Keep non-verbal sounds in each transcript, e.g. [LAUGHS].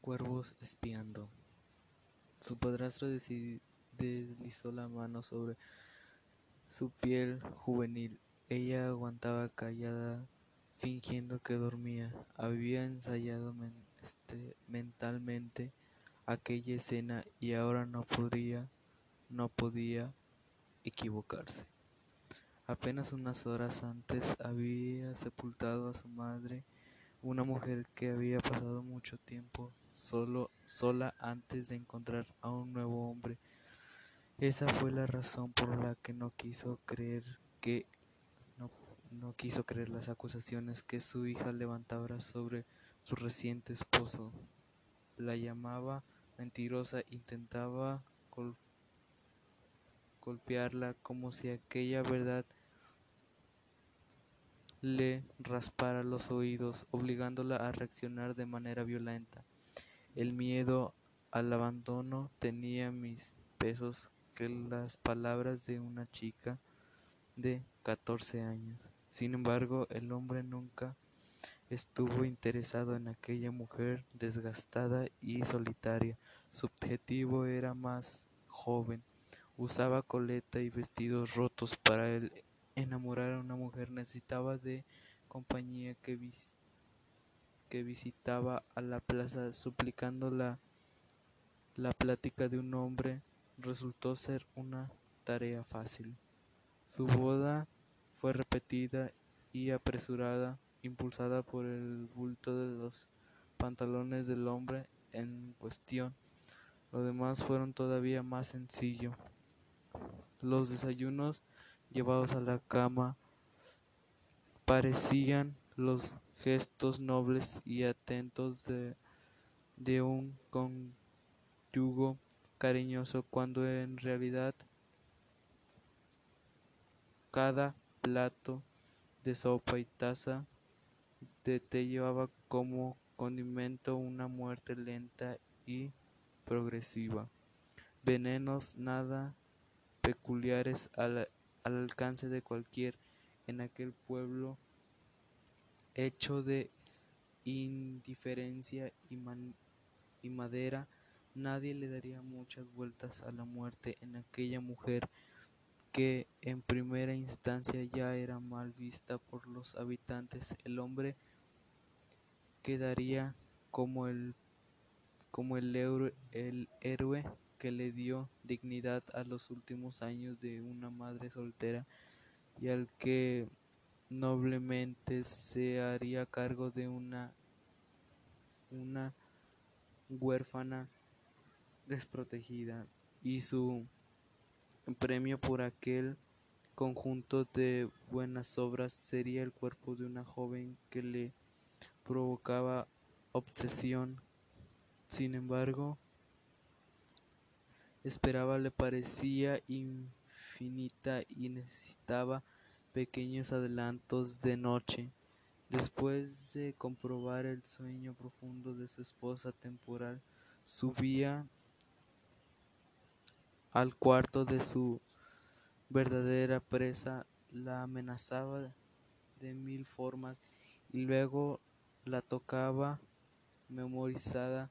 cuervos espiando. Su padrastro deslizó la mano sobre su piel juvenil. Ella aguantaba callada, fingiendo que dormía. Había ensayado mentalmente aquella escena y ahora no podría, no podía equivocarse. Apenas unas horas antes había sepultado a su madre, una mujer que había pasado mucho tiempo sola antes de encontrar a un nuevo hombre. Esa fue la razón por la que no quiso creer que no, no quiso creer las acusaciones que su hija levantaba sobre su reciente esposo. La llamaba mentirosa, intentaba golpearla como si aquella verdad le raspara los oídos, obligándola a reaccionar de manera violenta. El miedo al abandono tenía más pesos que las palabras de una chica de catorce años. Sin embargo, el hombre nunca estuvo interesado en aquella mujer desgastada y solitaria. Su objetivo era más joven. Usaba coleta y vestidos rotos para el enamorar a una mujer necesitaba de compañía que, visitaba a la plaza suplicando la plática de un hombre resultó ser una tarea fácil. Su boda fue repetida y apresurada, impulsada por el bulto de los pantalones del hombre en cuestión. Lo demás fueron todavía más sencillo. Los desayunos llevados a la cama parecían los gestos nobles y atentos de, de un conyugo cariñoso cuando en realidad cada plato de sopa y taza de té llevaba como condimento una muerte lenta y progresiva, venenos nada peculiares al al alcance de cualquier en aquel pueblo hecho de indiferencia y, madera, nadie le daría muchas vueltas a la muerte en aquella mujer que en primera instancia ya era mal vista por los habitantes. El hombre quedaría como el como el héroe que le dio dignidad a los últimos años de una madre soltera y al que noblemente se haría cargo de una una huérfana desprotegida y su premio por aquel conjunto de buenas obras sería el cuerpo de una joven que le provocaba obsesión. Sin embargo, esperaba le parecía infinita y necesitaba pequeños adelantos de noche. Después de comprobar el sueño profundo de su esposa temporal, subía al cuarto de su verdadera presa, la amenazaba de mil formas y luego la tocaba memorizada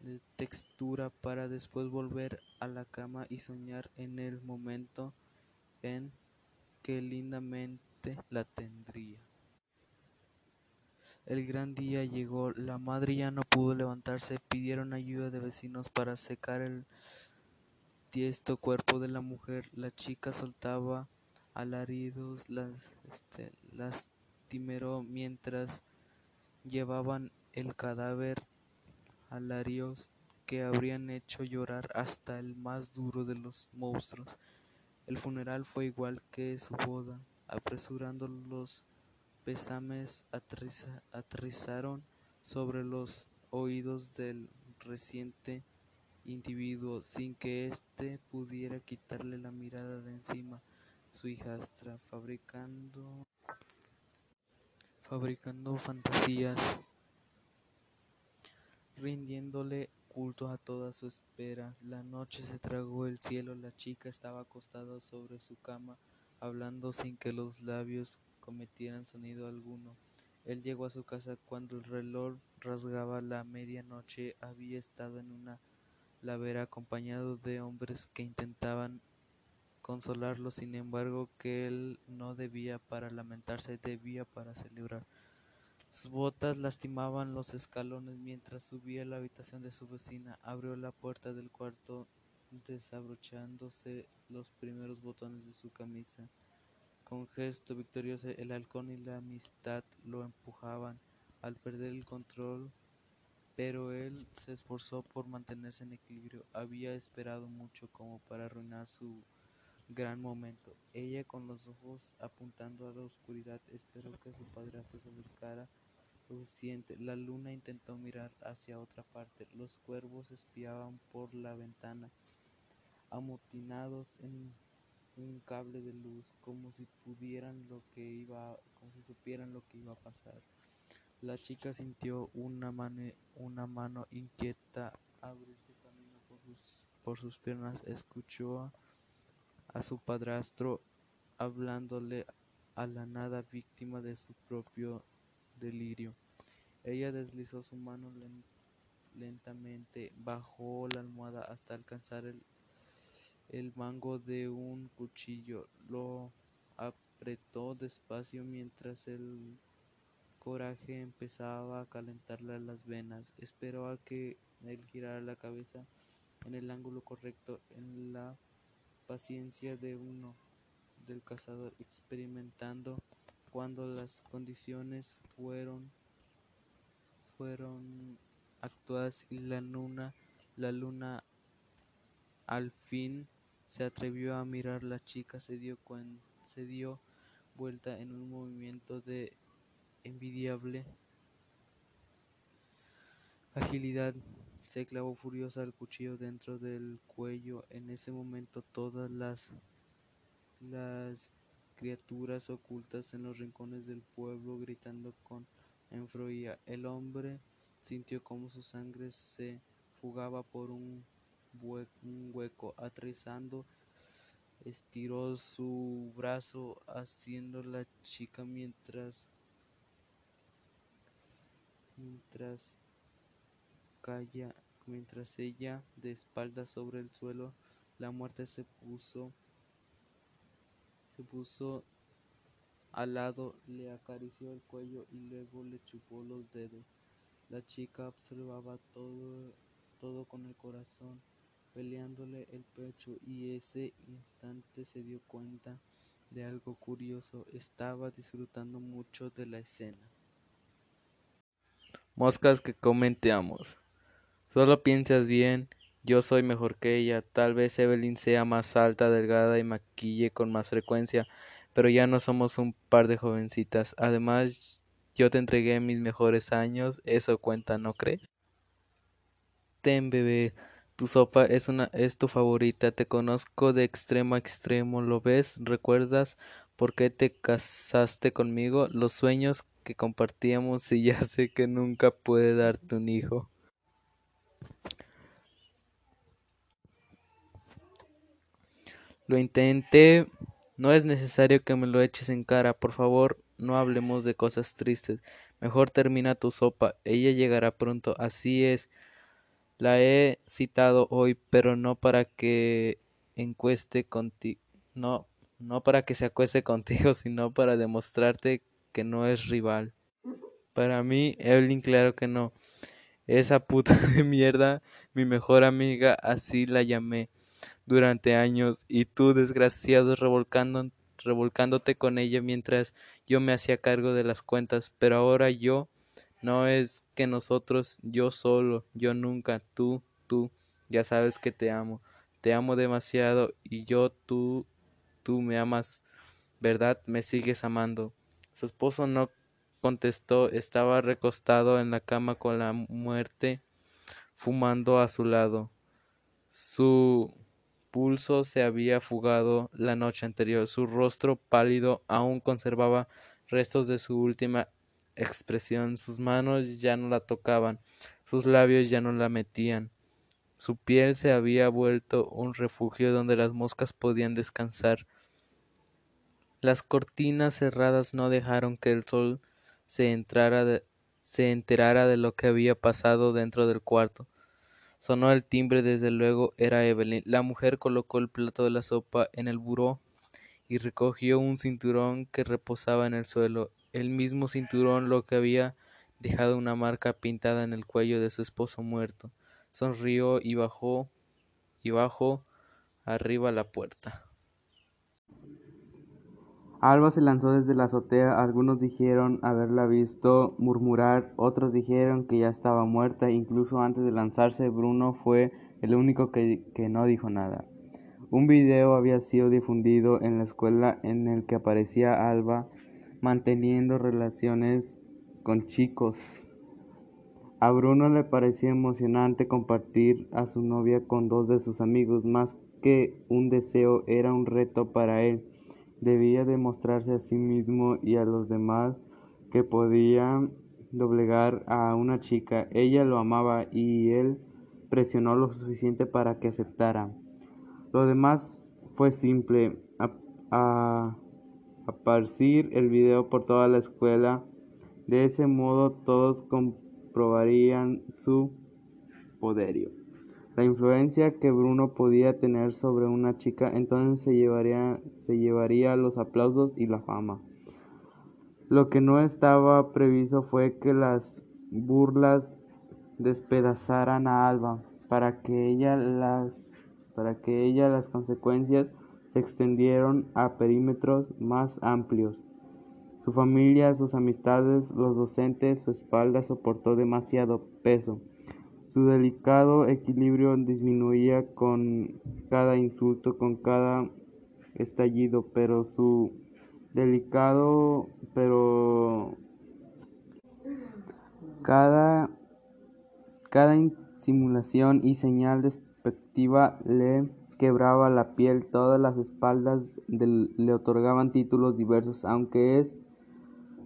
de textura para después volver a la cama y soñar en el momento en que lindamente la tendría. El gran día llegó, la madre ya no pudo levantarse, pidieron ayuda de vecinos para secar el tiesto cuerpo de la mujer, la chica soltaba alaridos, las este, lastimero mientras llevaban el cadáver alarios que habrían hecho llorar hasta el más duro de los monstruos. El funeral fue igual que su boda, apresurando los pesames aterrizaron sobre los oídos del reciente individuo sin que éste pudiera quitarle la mirada de encima. Su hijastra, fabricando fabricando fantasías rindiéndole culto a toda su espera. La noche se tragó el cielo, la chica estaba acostada sobre su cama, hablando sin que los labios cometieran sonido alguno. Él llegó a su casa cuando el reloj rasgaba la medianoche, había estado en una ladera acompañado de hombres que intentaban consolarlo, sin embargo que él no debía para lamentarse, debía para celebrar. Sus botas lastimaban los escalones mientras subía a la habitación de su vecina. Abrió la puerta del cuarto desabrochándose los primeros botones de su camisa. Con gesto victorioso el halcón y la amistad lo empujaban al perder el control, pero él se esforzó por mantenerse en equilibrio. Había esperado mucho como para arruinar su gran momento. Ella, con los ojos apuntando a la oscuridad, esperó que su padrastro se acercara La luna intentó mirar hacia otra parte. Los cuervos espiaban por la ventana, amotinados en un cable de luz, como si pudieran lo que iba, como si supieran lo que iba a pasar. La chica sintió una mano, una mano inquieta abrirse camino por sus, por sus piernas. Escuchó a su padrastro hablándole a la nada, víctima de su propio delirio. Ella deslizó su mano lentamente, bajó la almohada hasta alcanzar el, el mango de un cuchillo, lo apretó despacio mientras el coraje empezaba a calentarle las venas. Esperó a que él girara la cabeza en el ángulo correcto, en la paciencia de uno, del cazador, experimentando cuando las condiciones fueron fueron actuadas y la luna, la luna al fin se atrevió a mirar la chica, se dio, se dio vuelta en un movimiento de envidiable agilidad. Se clavó furiosa el cuchillo dentro del cuello. En ese momento todas las, las criaturas ocultas en los rincones del pueblo gritando con enfroía. El hombre sintió como su sangre se fugaba por un, un hueco, aterrizando estiró su brazo haciendo la chica mientras mientras calla, mientras ella de espaldas sobre el suelo, la muerte se puso se puso al lado, le acarició el cuello y luego le chupó los dedos. La chica observaba todo, todo con el corazón peleándole el pecho y ese instante se dio cuenta de algo curioso. Estaba disfrutando mucho de la escena. Moscas que comentamos. Solo piensas bien, yo soy mejor que ella. Tal vez Evelyn sea más alta, delgada y maquille con más frecuencia, pero ya no somos un par de jovencitas. Además, yo te entregué mis mejores años, eso cuenta, ¿no crees? Ten, bebé, tu sopa es una es tu favorita, te conozco de extremo a extremo, ¿lo ves? ¿Recuerdas por qué te casaste conmigo? Los sueños que compartíamos y ya sé que nunca puede darte un hijo. Lo intenté, no es necesario que me lo eches en cara, por favor, no hablemos de cosas tristes. Mejor termina tu sopa, ella llegará pronto, así es. La he citado hoy, pero no para que encueste contigo, no, no para que se acueste [LAUGHS] contigo, sino para demostrarte que no es rival. Para mí, Evelyn, claro que no. Esa puta [LAUGHS] de mierda, mi mejor amiga, así la llamé durante años, y tú, desgraciado, revolcando, revolcándote con ella mientras yo me hacía cargo de las cuentas, pero ahora yo, no es que nosotros, yo solo, yo nunca, tú, tú, ya sabes que te amo, te amo demasiado, y yo, tú, tú me amas, ¿verdad? Me sigues amando. Su esposo no contestó, estaba recostado en la cama con la muerte fumando a su lado. Su pulso se había fugado la noche anterior. Su rostro pálido aún conservaba restos de su última expresión. Sus manos ya no la tocaban, sus labios ya no la metían. Su piel se había vuelto un refugio donde las moscas podían descansar. Las cortinas cerradas no dejaron que el sol se entrara se enterara de lo que había pasado dentro del cuarto. Sonó el timbre, desde luego era Evelyn. La mujer colocó el plato de la sopa en el buró y recogió un cinturón que reposaba en el suelo, el mismo cinturón lo que había dejado una marca pintada en el cuello de su esposo muerto. Sonrió y bajó y bajó arriba la puerta. Alba se lanzó desde la azotea. Algunos dijeron haberla visto murmurar, otros dijeron que ya estaba muerta. Incluso antes de lanzarse, Bruno fue el único que, que no dijo nada. Un video había sido difundido en la escuela en el que aparecía Alba manteniendo relaciones con chicos. A Bruno le parecía emocionante compartir a su novia con dos de sus amigos. Más que un deseo, era un reto para él. Debía demostrarse a sí mismo y a los demás que podía doblegar a una chica. Ella lo amaba y él presionó lo suficiente para que aceptara. Lo demás fue simple. A, aparcir el video por toda la escuela. De ese modo todos comprobarían su poderío la influencia que Bruno podía tener sobre una chica, entonces se llevaría, se llevaría los aplausos y la fama. Lo que no estaba previsto fue que las burlas despedazaran a Alba, para que ella las, para que ella las consecuencias se extendieron a perímetros más amplios. Su familia, sus amistades, los docentes, su espalda soportó demasiado peso. Su delicado equilibrio disminuía con cada insulto, con cada estallido, pero su delicado, pero cada, cada simulación y señal despectiva le quebraba la piel, todas las espaldas le otorgaban títulos diversos, aunque es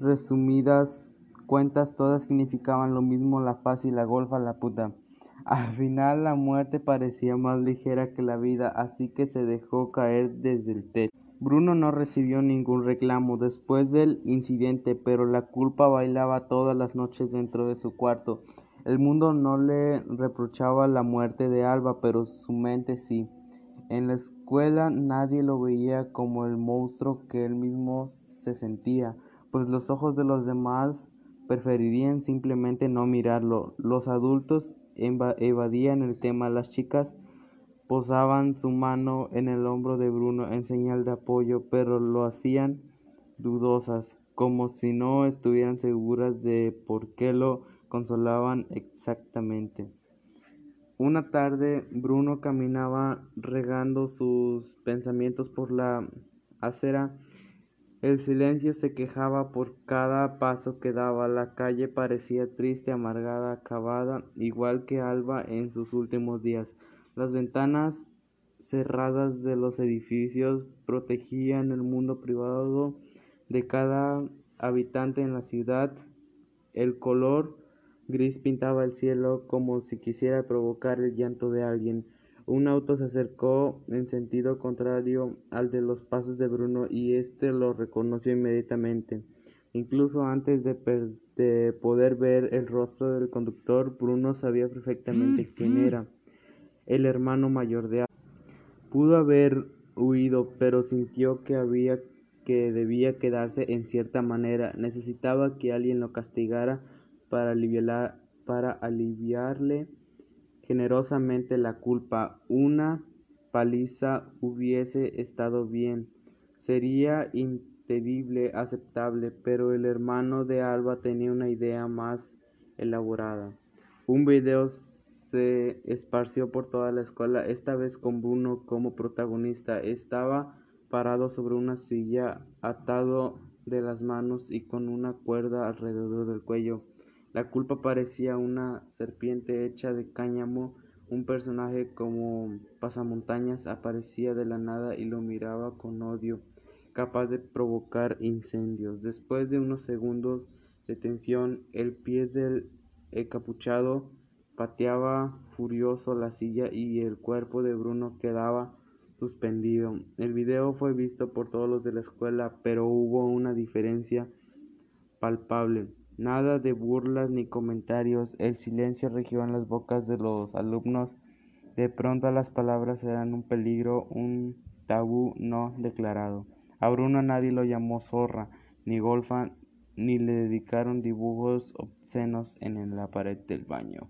resumidas cuentas todas significaban lo mismo, la paz y la golfa, la puta. Al final la muerte parecía más ligera que la vida, así que se dejó caer desde el techo. Bruno no recibió ningún reclamo después del incidente, pero la culpa bailaba todas las noches dentro de su cuarto. El mundo no le reprochaba la muerte de Alba, pero su mente sí. En la escuela nadie lo veía como el monstruo que él mismo se sentía, pues los ojos de los demás preferirían simplemente no mirarlo. Los adultos evadían el tema, las chicas posaban su mano en el hombro de Bruno en señal de apoyo, pero lo hacían dudosas, como si no estuvieran seguras de por qué lo consolaban exactamente. Una tarde Bruno caminaba regando sus pensamientos por la acera el silencio se quejaba por cada paso que daba, la calle parecía triste, amargada, acabada, igual que Alba en sus últimos días. Las ventanas cerradas de los edificios protegían el mundo privado de cada habitante en la ciudad. El color gris pintaba el cielo como si quisiera provocar el llanto de alguien. Un auto se acercó en sentido contrario al de los pasos de Bruno y éste lo reconoció inmediatamente. Incluso antes de, poder ver el rostro del conductor, Bruno sabía perfectamente [GASPS] quién era, el hermano mayor de Pudo haber huido, pero sintió que había que debía quedarse en cierta manera. Necesitaba que alguien lo castigara para, para aliviarle generosamente la culpa. Una paliza hubiese estado bien, sería impedible, aceptable, pero el hermano de Alba tenía una idea más elaborada. Un video se esparció por toda la escuela, esta vez con Bruno como protagonista. Estaba parado sobre una silla, atado de las manos y con una cuerda alrededor del cuello. La culpa parecía una serpiente hecha de cáñamo. Un personaje como pasamontañas aparecía de la nada y lo miraba con odio, capaz de provocar incendios. Después de unos segundos de tensión, el pie del encapuchado pateaba furioso la silla y el cuerpo de Bruno quedaba suspendido. El video fue visto por todos los de la escuela, pero hubo una diferencia palpable. Nada de burlas ni comentarios, el silencio regió en las bocas de los alumnos. De pronto las palabras eran un peligro, un tabú no declarado. A Bruno nadie lo llamó zorra, ni golfa, ni le dedicaron dibujos obscenos en la pared del baño.